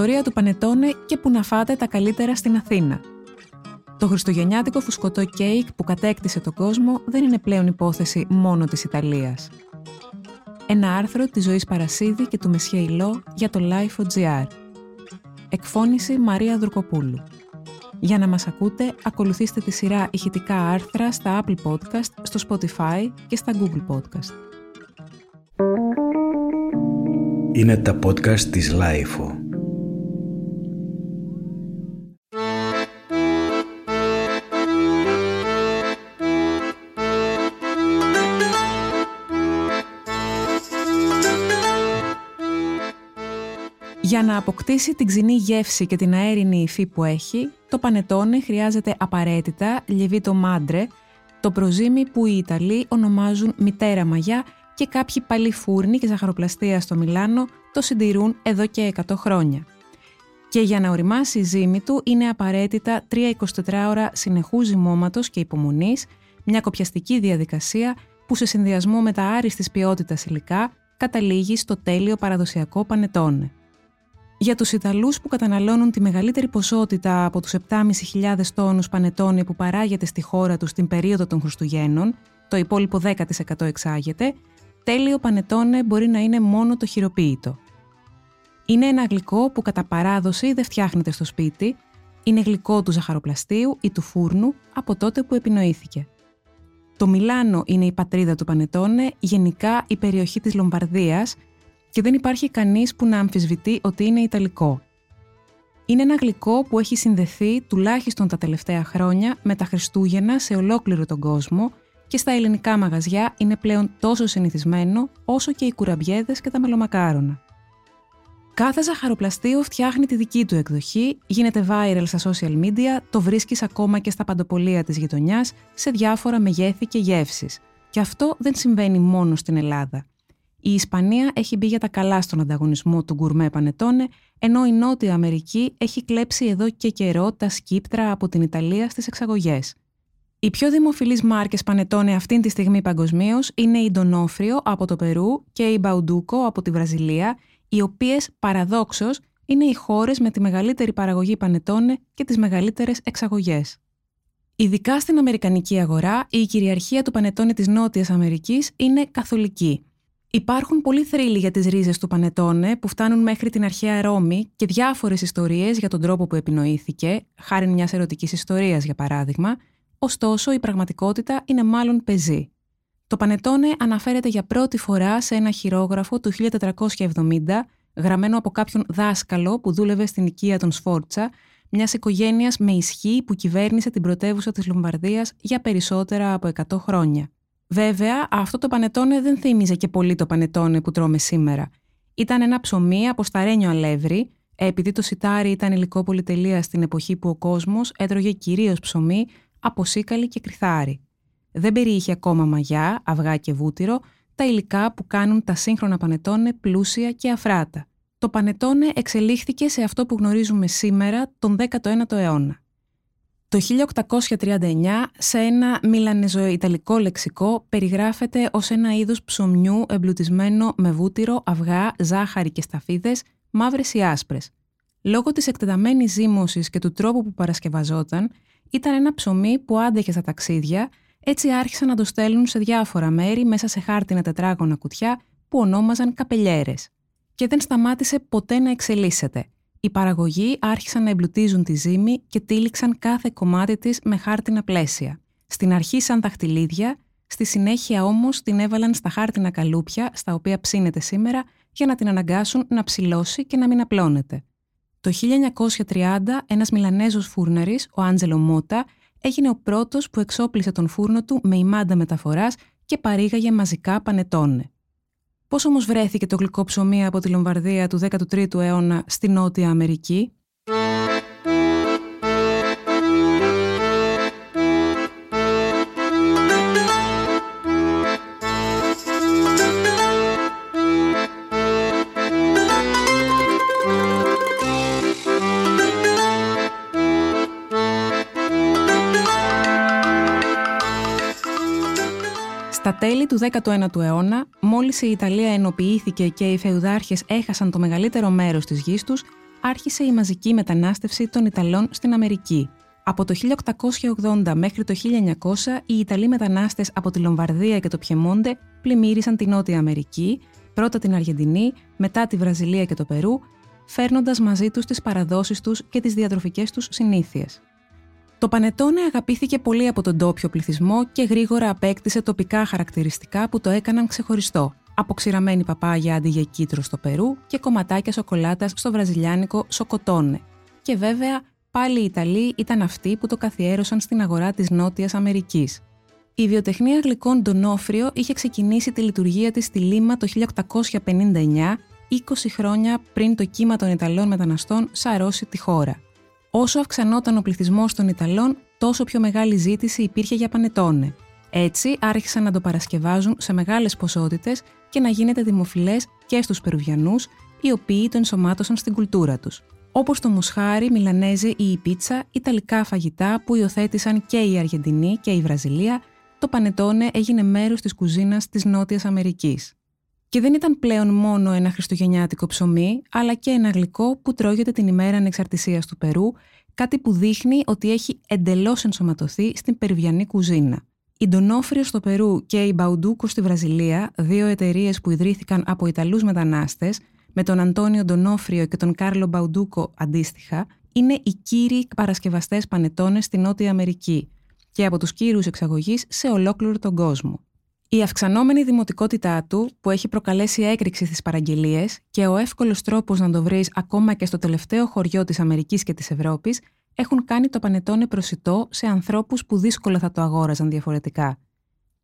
ιστορία του Πανετώνε και που να φάτε τα καλύτερα στην Αθήνα. Το χριστουγεννιάτικο φουσκωτό κέικ που κατέκτησε τον κόσμο δεν είναι πλέον υπόθεση μόνο της Ιταλίας. Ένα άρθρο της Ζωής Παρασίδη και του Μεσχέ Ιλό για το Life.gr. Εκφώνηση Μαρία Δουρκοπούλου. Για να μας ακούτε, ακολουθήστε τη σειρά ηχητικά άρθρα στα Apple Podcast, στο Spotify και στα Google Podcast. Είναι τα podcast της Lifeo. Για να αποκτήσει την ξινή γεύση και την αέρινη υφή που έχει, το πανετόνε χρειάζεται απαραίτητα λιβίτο μάντρε, το προζύμι που οι Ιταλοί ονομάζουν μητέρα μαγιά και κάποιοι παλιοί φούρνοι και ζαχαροπλαστεία στο Μιλάνο το συντηρούν εδώ και 100 χρόνια. Και για να οριμάσει η ζύμη του είναι απαραίτητα 3-24 ώρα συνεχούς ζυμώματος και υπομονής, μια κοπιαστική διαδικασία που σε συνδυασμό με τα άριστης ποιότητας υλικά καταλήγει στο τέλειο παραδοσιακό πανετόνε. Για τους Ιταλούς που καταναλώνουν τη μεγαλύτερη ποσότητα από τους 7.500 τόνους πανετόνι που παράγεται στη χώρα τους την περίοδο των Χριστουγέννων, το υπόλοιπο 10% εξάγεται, τέλειο πανετόνε μπορεί να είναι μόνο το χειροποίητο. Είναι ένα γλυκό που κατά παράδοση δεν φτιάχνεται στο σπίτι, είναι γλυκό του ζαχαροπλαστείου ή του φούρνου από τότε που επινοήθηκε. Το Μιλάνο είναι η πατρίδα του πανετόνε, γενικά η περιοχή της Λομπαρδίας και δεν υπάρχει κανείς που να αμφισβητεί ότι είναι Ιταλικό. Είναι ένα γλυκό που έχει συνδεθεί τουλάχιστον τα τελευταία χρόνια με τα Χριστούγεννα σε ολόκληρο τον κόσμο και στα ελληνικά μαγαζιά είναι πλέον τόσο συνηθισμένο όσο και οι κουραμπιέδες και τα μελομακάρονα. Κάθε ζαχαροπλαστείο φτιάχνει τη δική του εκδοχή, γίνεται viral στα social media, το βρίσκεις ακόμα και στα παντοπολία της γειτονιάς σε διάφορα μεγέθη και γεύσεις. Και αυτό δεν συμβαίνει μόνο στην Ελλάδα. Η Ισπανία έχει μπει για τα καλά στον ανταγωνισμό του γκουρμέ πανετόνε, ενώ η Νότια Αμερική έχει κλέψει εδώ και καιρό τα σκύπτρα από την Ιταλία στις εξαγωγές. Οι πιο δημοφιλείς μάρκες πανετόνε αυτή τη στιγμή παγκοσμίως είναι η Ντονόφριο από το Περού και η Μπαουντούκο από τη Βραζιλία, οι οποίες παραδόξως είναι οι χώρες με τη μεγαλύτερη παραγωγή πανετόνε και τις μεγαλύτερες εξαγωγές. Ειδικά στην Αμερικανική αγορά, η κυριαρχία του πανετόνε της Νότιας Αμερικής είναι καθολική. Υπάρχουν πολλοί θρύλοι για τις ρίζες του πανετόνε που φτάνουν μέχρι την αρχαία Ρώμη και διάφορες ιστορίες για τον τρόπο που επινοήθηκε, χάρη μιας ερωτικής ιστορίας για παράδειγμα, ωστόσο η πραγματικότητα είναι μάλλον πεζή. Το Πανετόνε αναφέρεται για πρώτη φορά σε ένα χειρόγραφο του 1470, γραμμένο από κάποιον δάσκαλο που δούλευε στην οικία των Σφόρτσα, μιας οικογένειας με ισχύ που κυβέρνησε την πρωτεύουσα της Λομβαρδίας για περισσότερα από 100 χρόνια. Βέβαια, αυτό το πανετόνε δεν θύμιζε και πολύ το πανετόνε που τρώμε σήμερα. Ήταν ένα ψωμί από σταρένιο αλεύρι, επειδή το σιτάρι ήταν υλικό πολυτελεία στην εποχή που ο κόσμος έτρωγε κυρίως ψωμί από σίκαλη και κρυθάρι. Δεν περιείχε ακόμα μαγιά, αυγά και βούτυρο, τα υλικά που κάνουν τα σύγχρονα πανετόνε πλούσια και αφράτα. Το πανετόνε εξελίχθηκε σε αυτό που γνωρίζουμε σήμερα τον 19ο αιώνα. Το 1839 σε ένα μιλανεζοϊταλικό λεξικό περιγράφεται ως ένα είδος ψωμιού εμπλουτισμένο με βούτυρο, αυγά, ζάχαρη και σταφίδες, μαύρες ή άσπρες. Λόγω της εκτεταμένης ζύμωσης και του τρόπου που παρασκευαζόταν, ήταν ένα ψωμί που άντεχε στα ταξίδια, έτσι άρχισαν να το στέλνουν σε διάφορα μέρη μέσα σε χάρτινα τετράγωνα κουτιά που ονόμαζαν καπελιέρες. Και δεν σταμάτησε ποτέ να εξελίσσεται. Οι παραγωγοί άρχισαν να εμπλουτίζουν τη ζύμη και τύλιξαν κάθε κομμάτι της με χάρτινα πλαίσια. Στην αρχή σαν δαχτυλίδια, στη συνέχεια όμως την έβαλαν στα χάρτινα καλούπια στα οποία ψήνεται σήμερα για να την αναγκάσουν να ψηλώσει και να μην απλώνεται. Το 1930 ένας Μιλανέζος φούρναρης, ο Άντζελο Μότα, έγινε ο πρώτος που εξόπλισε τον φούρνο του με ημάντα μεταφοράς και παρήγαγε μαζικά πανετόνε. Πώς όμως βρέθηκε το γλυκό ψωμί από τη Λομβαρδία του 13ου αιώνα στη Νότια Αμερική; Τέλη του 19ου αιώνα, μόλις η Ιταλία ενοποιήθηκε και οι φεουδάρχες έχασαν το μεγαλύτερο μέρος της γης τους, άρχισε η μαζική μετανάστευση των Ιταλών στην Αμερική. Από το 1880 μέχρι το 1900 οι Ιταλοί μετανάστες από τη Λομβαρδία και το Πιεμόντε πλημμύρισαν τη Νότια Αμερική, πρώτα την Αργεντινή, μετά τη Βραζιλία και το Περού, φέρνοντας μαζί τους τις παραδόσεις τους και τις διατροφικές τους συνήθειες. Το πανετόνε αγαπήθηκε πολύ από τον ντόπιο πληθυσμό και γρήγορα απέκτησε τοπικά χαρακτηριστικά που το έκαναν ξεχωριστό. Αποξηραμένη παπάγια αντί για κίτρος στο Περού και κομματάκια σοκολάτας στο βραζιλιάνικο σοκοτόνε. Και βέβαια, πάλι οι Ιταλοί ήταν αυτοί που το καθιέρωσαν στην αγορά της Νότιας Αμερικής. Η βιοτεχνία γλυκών Ντονόφριο είχε ξεκινήσει τη λειτουργία της στη Λίμα το 1859, 20 χρόνια πριν το κύμα των Ιταλών μεταναστών σαρώσει τη χώρα. Όσο αυξανόταν ο πληθυσμός των Ιταλών, τόσο πιο μεγάλη ζήτηση υπήρχε για πανετόνε. Έτσι άρχισαν να το παρασκευάζουν σε μεγάλες ποσότητες και να γίνεται δημοφιλές και στους Περουβιανούς, οι οποίοι το ενσωμάτωσαν στην κουλτούρα τους. Όπως το μοσχάρι, μιλανέζε ή η πίτσα, ιταλικά φαγητά που υιοθέτησαν και η Αργεντινή και η Βραζιλία, το πανετόνε έγινε μέρος της κουζίνας της Νότιας Αμερικής. Και δεν ήταν πλέον μόνο ένα χριστουγεννιάτικο ψωμί, αλλά και ένα γλυκό που τρώγεται την ημέρα ανεξαρτησίας του Περού, κάτι που δείχνει ότι έχει εντελώς ενσωματωθεί στην περουβιανή κουζίνα. Η Ντονόφριος στο Περού και η Μπαουντούκο στη Βραζιλία, δύο εταιρείες που ιδρύθηκαν από Ιταλούς μετανάστες, με τον Αντώνιο Ντονόφριο και τον Κάρλο Μπαουντούκο αντίστοιχα, είναι οι κύριοι παρασκευαστές πανετώνες στη Νότια Αμερική και από τους κύριους εξαγωγής σε ολόκληρο τον κόσμο. Η αυξανόμενη δημοτικότητά του, που έχει προκαλέσει έκρηξη στις παραγγελίες και ο εύκολος τρόπος να το βρεις ακόμα και στο τελευταίο χωριό της Αμερικής και της Ευρώπης, έχουν κάνει το πανετόνε προσιτό σε ανθρώπους που δύσκολα θα το αγόραζαν διαφορετικά.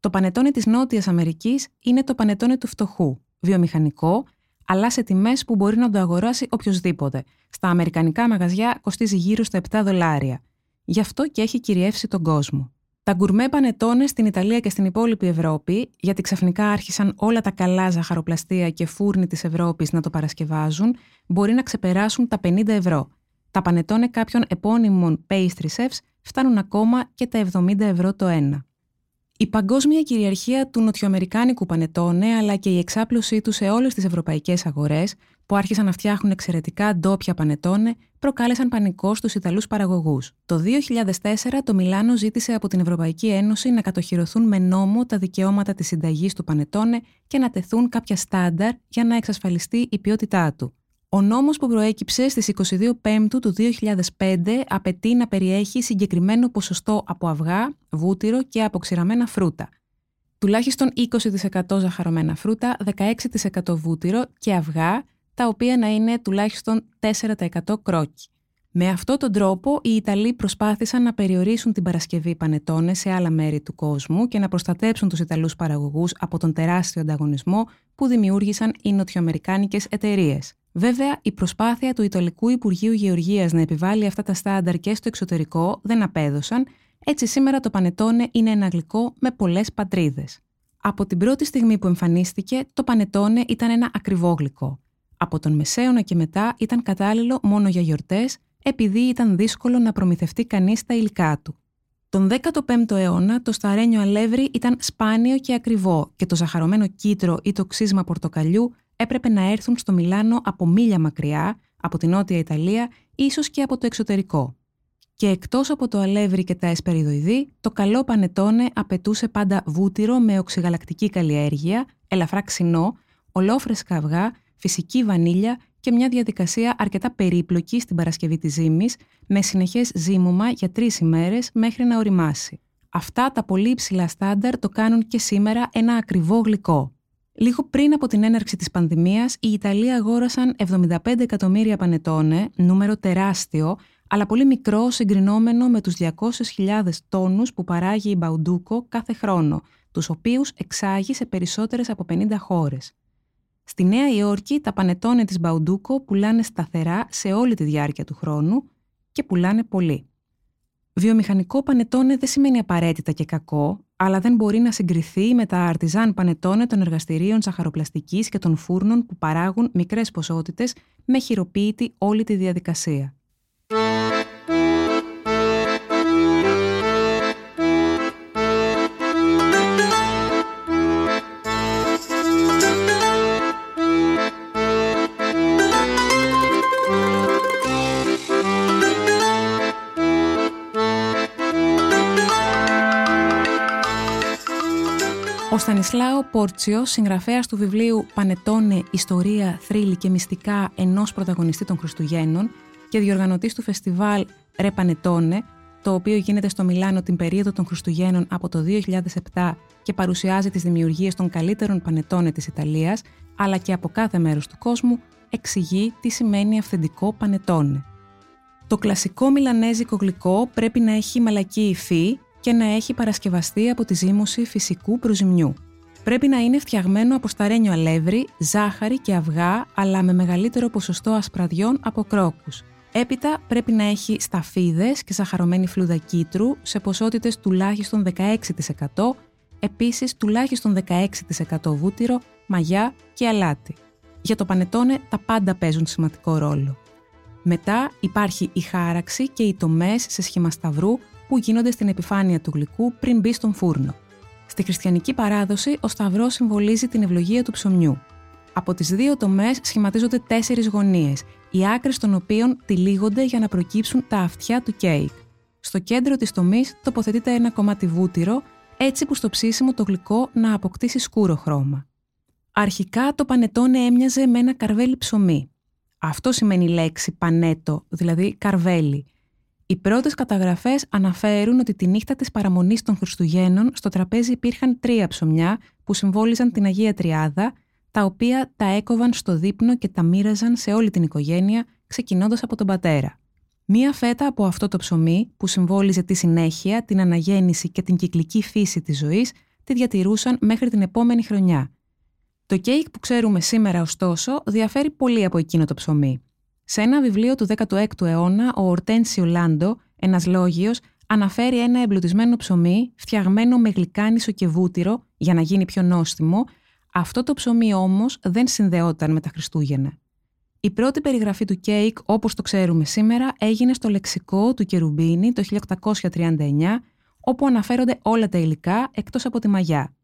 Το πανετόνε της Νότιας Αμερικής είναι το πανετόνε του φτωχού, βιομηχανικό, αλλά σε τιμές που μπορεί να το αγοράσει οποιοδήποτε. Στα αμερικανικά μαγαζιά κοστίζει γύρω στα 7 δολάρια. Γι' αυτό και έχει κυριεύσει τον κόσμο. Τα γκουρμέ πανετώνε στην Ιταλία και στην υπόλοιπη Ευρώπη, γιατί ξαφνικά άρχισαν όλα τα καλά ζαχαροπλαστεία και φούρνοι της Ευρώπης να το παρασκευάζουν, μπορεί να ξεπεράσουν τα 50 ευρώ. Τα πανετώνε κάποιων επώνυμων pastry chefs φτάνουν ακόμα και τα 70 ευρώ το ένα. Η παγκόσμια κυριαρχία του νοτιοαμερικάνικου πανετόνε αλλά και η εξάπλωσή του σε όλες τις ευρωπαϊκές αγορές, που άρχισαν να φτιάχνουν εξαιρετικά ντόπια πανετόνε, προκάλεσαν πανικό στους Ιταλούς παραγωγούς. Το 2004 το Μιλάνο ζήτησε από την Ευρωπαϊκή Ένωση να κατοχυρωθούν με νόμο τα δικαιώματα της συνταγής του πανετόνε και να τεθούν κάποια στάνταρ για να εξασφαλιστεί η ποιότητά του. Ο νόμος που προέκυψε στις 22 Πέμπτου του 2005 απαιτεί να περιέχει συγκεκριμένο ποσοστό από αυγά, βούτυρο και αποξηραμένα φρούτα. Τουλάχιστον 20% ζαχαρωμένα φρούτα, 16% βούτυρο και αυγά, τα οποία να είναι τουλάχιστον 4% κρόκι. Με αυτόν τον τρόπο, οι Ιταλοί προσπάθησαν να περιορίσουν την παρασκευή πανετόνε σε άλλα μέρη του κόσμου και να προστατέψουν τους Ιταλούς παραγωγούς από τον τεράστιο ανταγωνισμό που δημιούργησαν οι νοτιοαμερικάνικες εταιρείες. Βέβαια, η προσπάθεια του Ιταλικού Υπουργείου Γεωργίας να επιβάλλει αυτά τα στάνταρ και στο εξωτερικό δεν απέδωσαν, έτσι σήμερα το πανετόνε είναι ένα γλυκό με πολλές πατρίδες. Από την πρώτη στιγμή που εμφανίστηκε, το πανετόνε ήταν ένα ακριβό γλυκό. Από τον Μεσαίωνα και μετά ήταν κατάλληλο μόνο για γιορτές, επειδή ήταν δύσκολο να προμηθευτεί κανείς τα υλικά του. Τον 15ο αιώνα το σταρένιο αλεύρι ήταν σπάνιο και ακριβό και το ζαχαρωμένο κίτρο ή το ξύσμα πορτοκαλιού έπρεπε να έρθουν στο Μιλάνο από μίλια μακριά, από την Νότια Ιταλία, ίσως και από το εξωτερικό. Και εκτός από το αλεύρι και τα εσπεριδοειδή, το καλό πανετόνε απαιτούσε πάντα βούτυρο με οξυγαλακτική καλλιέργεια, ελαφρά ξινό, ολόφρεσκα αυγά, φυσική βανίλια και μια διαδικασία αρκετά περίπλοκη στην Παρασκευή της ζύμης, με συνεχές ζύμωμα για τρεις ημέρες μέχρι να οριμάσει. Αυτά τα πολύ υψηλά στάνταρ το κάνουν και σήμερα ένα ακριβό γλυκό. Λίγο πριν από την έναρξη της πανδημίας, οι Ιταλοί αγόρασαν 75 εκατομμύρια πανετόνε, νούμερο τεράστιο, αλλά πολύ μικρό συγκρινόμενο με τους 200.000 τόνους που παράγει η Μπαουντούκο κάθε χρόνο, τους οποίους εξάγει σε περισσότερες από 50 χώρες. Στη Νέα Υόρκη, τα πανετόνε της Μπαουντούκο πουλάνε σταθερά σε όλη τη διάρκεια του χρόνου και πουλάνε πολύ. Βιομηχανικό πανετόνε δεν σημαίνει απαραίτητα και κακό, αλλά δεν μπορεί να συγκριθεί με τα αρτιζάν πανετόνε των εργαστηρίων ζαχαροπλαστικής και των φούρνων που παράγουν μικρές ποσότητες με χειροποίητη όλη τη διαδικασία. Ο Στανισλάο Πόρτσιο, συγγραφέας του βιβλίου Πανετώνε, Ιστορία, Θρύλη και Μυστικά ενός πρωταγωνιστή των Χριστουγέννων και διοργανωτής του φεστιβάλ Ρε Πανετώνε, το οποίο γίνεται στο Μιλάνο την περίοδο των Χριστουγέννων από το 2007 και παρουσιάζει τις δημιουργίες των καλύτερων πανετώνε της Ιταλίας, αλλά και από κάθε μέρος του κόσμου, εξηγεί τι σημαίνει αυθεντικό πανετώνε. Το κλασικό μιλανέζικο γλυκό πρέπει να έχει μαλακή υφή και να έχει παρασκευαστεί από τη ζύμωση φυσικού προζημιού. Πρέπει να είναι φτιαγμένο από σταρένιο αλεύρι, ζάχαρη και αυγά, αλλά με μεγαλύτερο ποσοστό ασπραδιών από κρόκους. Έπειτα πρέπει να έχει σταφίδες και ζαχαρωμένη φλούδα κίτρου σε ποσότητες τουλάχιστον 16%, επίσης τουλάχιστον 16% βούτυρο, μαγιά και αλάτι. Για το πανετόνε τα πάντα παίζουν σημαντικό ρόλο. Μετά υπάρχει η χάραξη και οι τομές σε σχήμα σταυρού που γίνονται στην επιφάνεια του γλυκού πριν μπει στον φούρνο. Στη χριστιανική παράδοση, ο σταυρός συμβολίζει την ευλογία του ψωμιού. Από τις δύο τομές σχηματίζονται τέσσερις γωνίες, οι άκρες των οποίων τυλίγονται για να προκύψουν τα αυτιά του κέικ. Στο κέντρο της τομής τοποθετείται ένα κομμάτι βούτυρο, έτσι που στο ψήσιμο το γλυκό να αποκτήσει σκούρο χρώμα. Αρχικά το πανετόνε έμοιαζε με ένα καρβέλι ψωμί. Αυτό σημαίνει η λέξη πανέτο, δηλαδή καρβέλι. Οι πρώτες καταγραφές αναφέρουν ότι τη νύχτα της παραμονής των Χριστουγέννων στο τραπέζι υπήρχαν τρία ψωμιά που συμβόλιζαν την Αγία Τριάδα, τα οποία τα έκοβαν στο δείπνο και τα μοίραζαν σε όλη την οικογένεια, ξεκινώντας από τον πατέρα. Μία φέτα από αυτό το ψωμί, που συμβόλιζε τη συνέχεια, την αναγέννηση και την κυκλική φύση της ζωής, τη διατηρούσαν μέχρι την επόμενη χρονιά. Το κέικ που ξέρουμε σήμερα, ωστόσο, διαφέρει πολύ από εκείνο το ψωμί. Σε ένα βιβλίο του 16ου αιώνα, ο Ορτένσιο Λάντο, ένας λόγιος, αναφέρει ένα εμπλουτισμένο ψωμί φτιαγμένο με γλυκάνισο και βούτυρο για να γίνει πιο νόστιμο, αυτό το ψωμί όμως δεν συνδεόταν με τα Χριστούγεννα. Η πρώτη περιγραφή του κέικ, όπως το ξέρουμε σήμερα, έγινε στο λεξικό του Κερουμπίνη το 1839, όπου αναφέρονται όλα τα υλικά εκτός από τη μαγιά.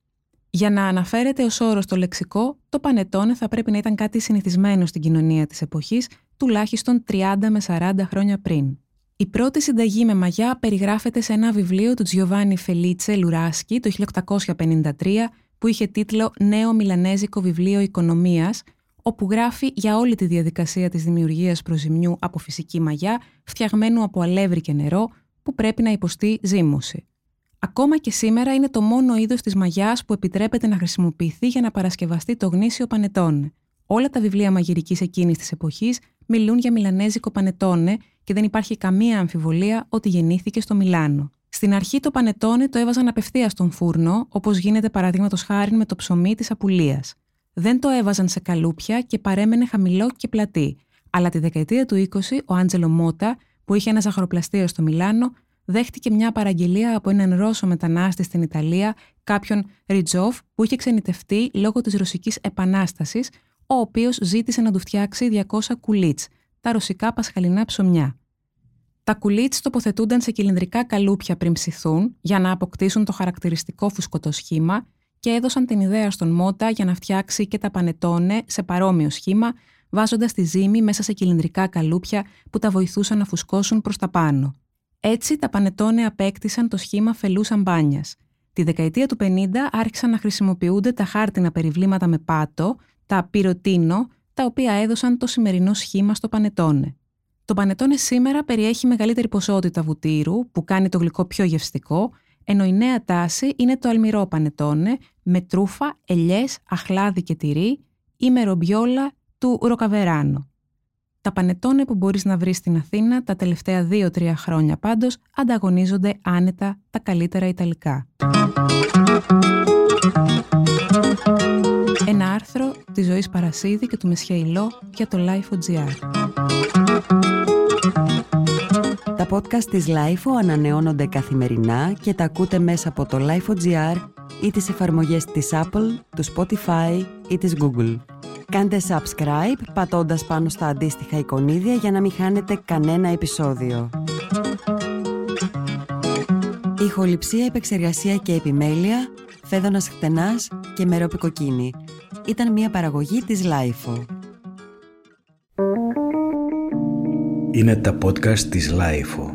Για να αναφέρεται ως όρος στο λεξικό, το πανετόνε θα πρέπει να ήταν κάτι συνηθισμένο στην κοινωνία της εποχής, τουλάχιστον 30 με 40 χρόνια πριν. Η πρώτη συνταγή με μαγιά περιγράφεται σε ένα βιβλίο του Τζιοβάνι Φελίτσε Λουράσκι το 1853 που είχε τίτλο «Νέο Μιλανέζικο Βιβλίο Οικονομίας», όπου γράφει για όλη τη διαδικασία της δημιουργίας προζημιού από φυσική μαγιά, φτιαγμένου από αλεύρι και νερό, που πρέπει να υποστεί ζύμωση. Ακόμα και σήμερα είναι το μόνο είδος της μαγιάς που επιτρέπεται να χρησιμοποιηθεί για να παρασκευαστεί το γνήσιο πανετόνε. Όλα τα βιβλία μαγειρικής εκείνης της εποχής μιλούν για μιλανέζικο πανετόνε και δεν υπάρχει καμία αμφιβολία ότι γεννήθηκε στο Μιλάνο. Στην αρχή το πανετόνε το έβαζαν απευθείας στον φούρνο, όπως γίνεται παραδείγματος χάρη με το ψωμί της Απουλίας. Δεν το έβαζαν σε καλούπια και παρέμενε χαμηλό και πλατή. Αλλά τη δεκαετία του 20, ο Άντζελο Μότα, που είχε ένας ζαχαροπλαστείο στο Μιλάνο, δέχτηκε μια παραγγελία από έναν Ρώσο μετανάστη στην Ιταλία, κάποιον Ριτζόφ, που είχε ξενιτευτεί λόγω της Ρωσικής Επανάστασης, ο οποίος ζήτησε να του φτιάξει 200 κουλίτς, τα ρωσικά πασχαλινά ψωμιά. Τα κουλίτς τοποθετούνταν σε κυλινδρικά καλούπια πριν ψηθούν για να αποκτήσουν το χαρακτηριστικό φουσκωτό σχήμα και έδωσαν την ιδέα στον Μότα για να φτιάξει και τα πανετόνε σε παρόμοιο σχήμα, βάζοντας τη ζύμη μέσα σε κυλινδρικά καλούπια που τα βοηθούσαν να φουσκώσουν προς τα πάνω. Έτσι, τα πανετόνε απέκτησαν το σχήμα φελούς σαμπάνια. Τη δεκαετία του 50 άρχισαν να χρησιμοποιούνται τα χάρτινα περιβλήματα με πάτο, τα πυρωτίνο, τα οποία έδωσαν το σημερινό σχήμα στο πανετόνε. Το πανετόνε σήμερα περιέχει μεγαλύτερη ποσότητα βουτύρου, που κάνει το γλυκό πιο γευστικό, ενώ η νέα τάση είναι το αλμυρό πανετόνε με τρούφα, ελιές, αχλάδι και τυρί ή με ρομπιόλα του ροκαβεράνο. Τα πανετόνε που μπορείς να βρεις στην Αθήνα τα τελευταία 2-3 χρόνια πάντως ανταγωνίζονται άνετα τα καλύτερα Ιταλικά. Ένα άρθρο της Ζωής Παρασίδη και του Μεσχαηλό για το Life.gr. Τα podcast της Life ανανεώνονται καθημερινά και τα ακούτε μέσα από το Life.gr ή τις εφαρμογές της Apple, του Spotify ή της Google. Κάντε subscribe πατώντας πάνω στα αντίστοιχα εικονίδια για να μην χάνετε κανένα επεισόδιο. Ηχοληψία, επεξεργασία και επιμέλεια, φέδωνας χτενάς και μερόπικοκίνη. Ήταν μια παραγωγή της Lifeo. Είναι τα podcast της Lifeo.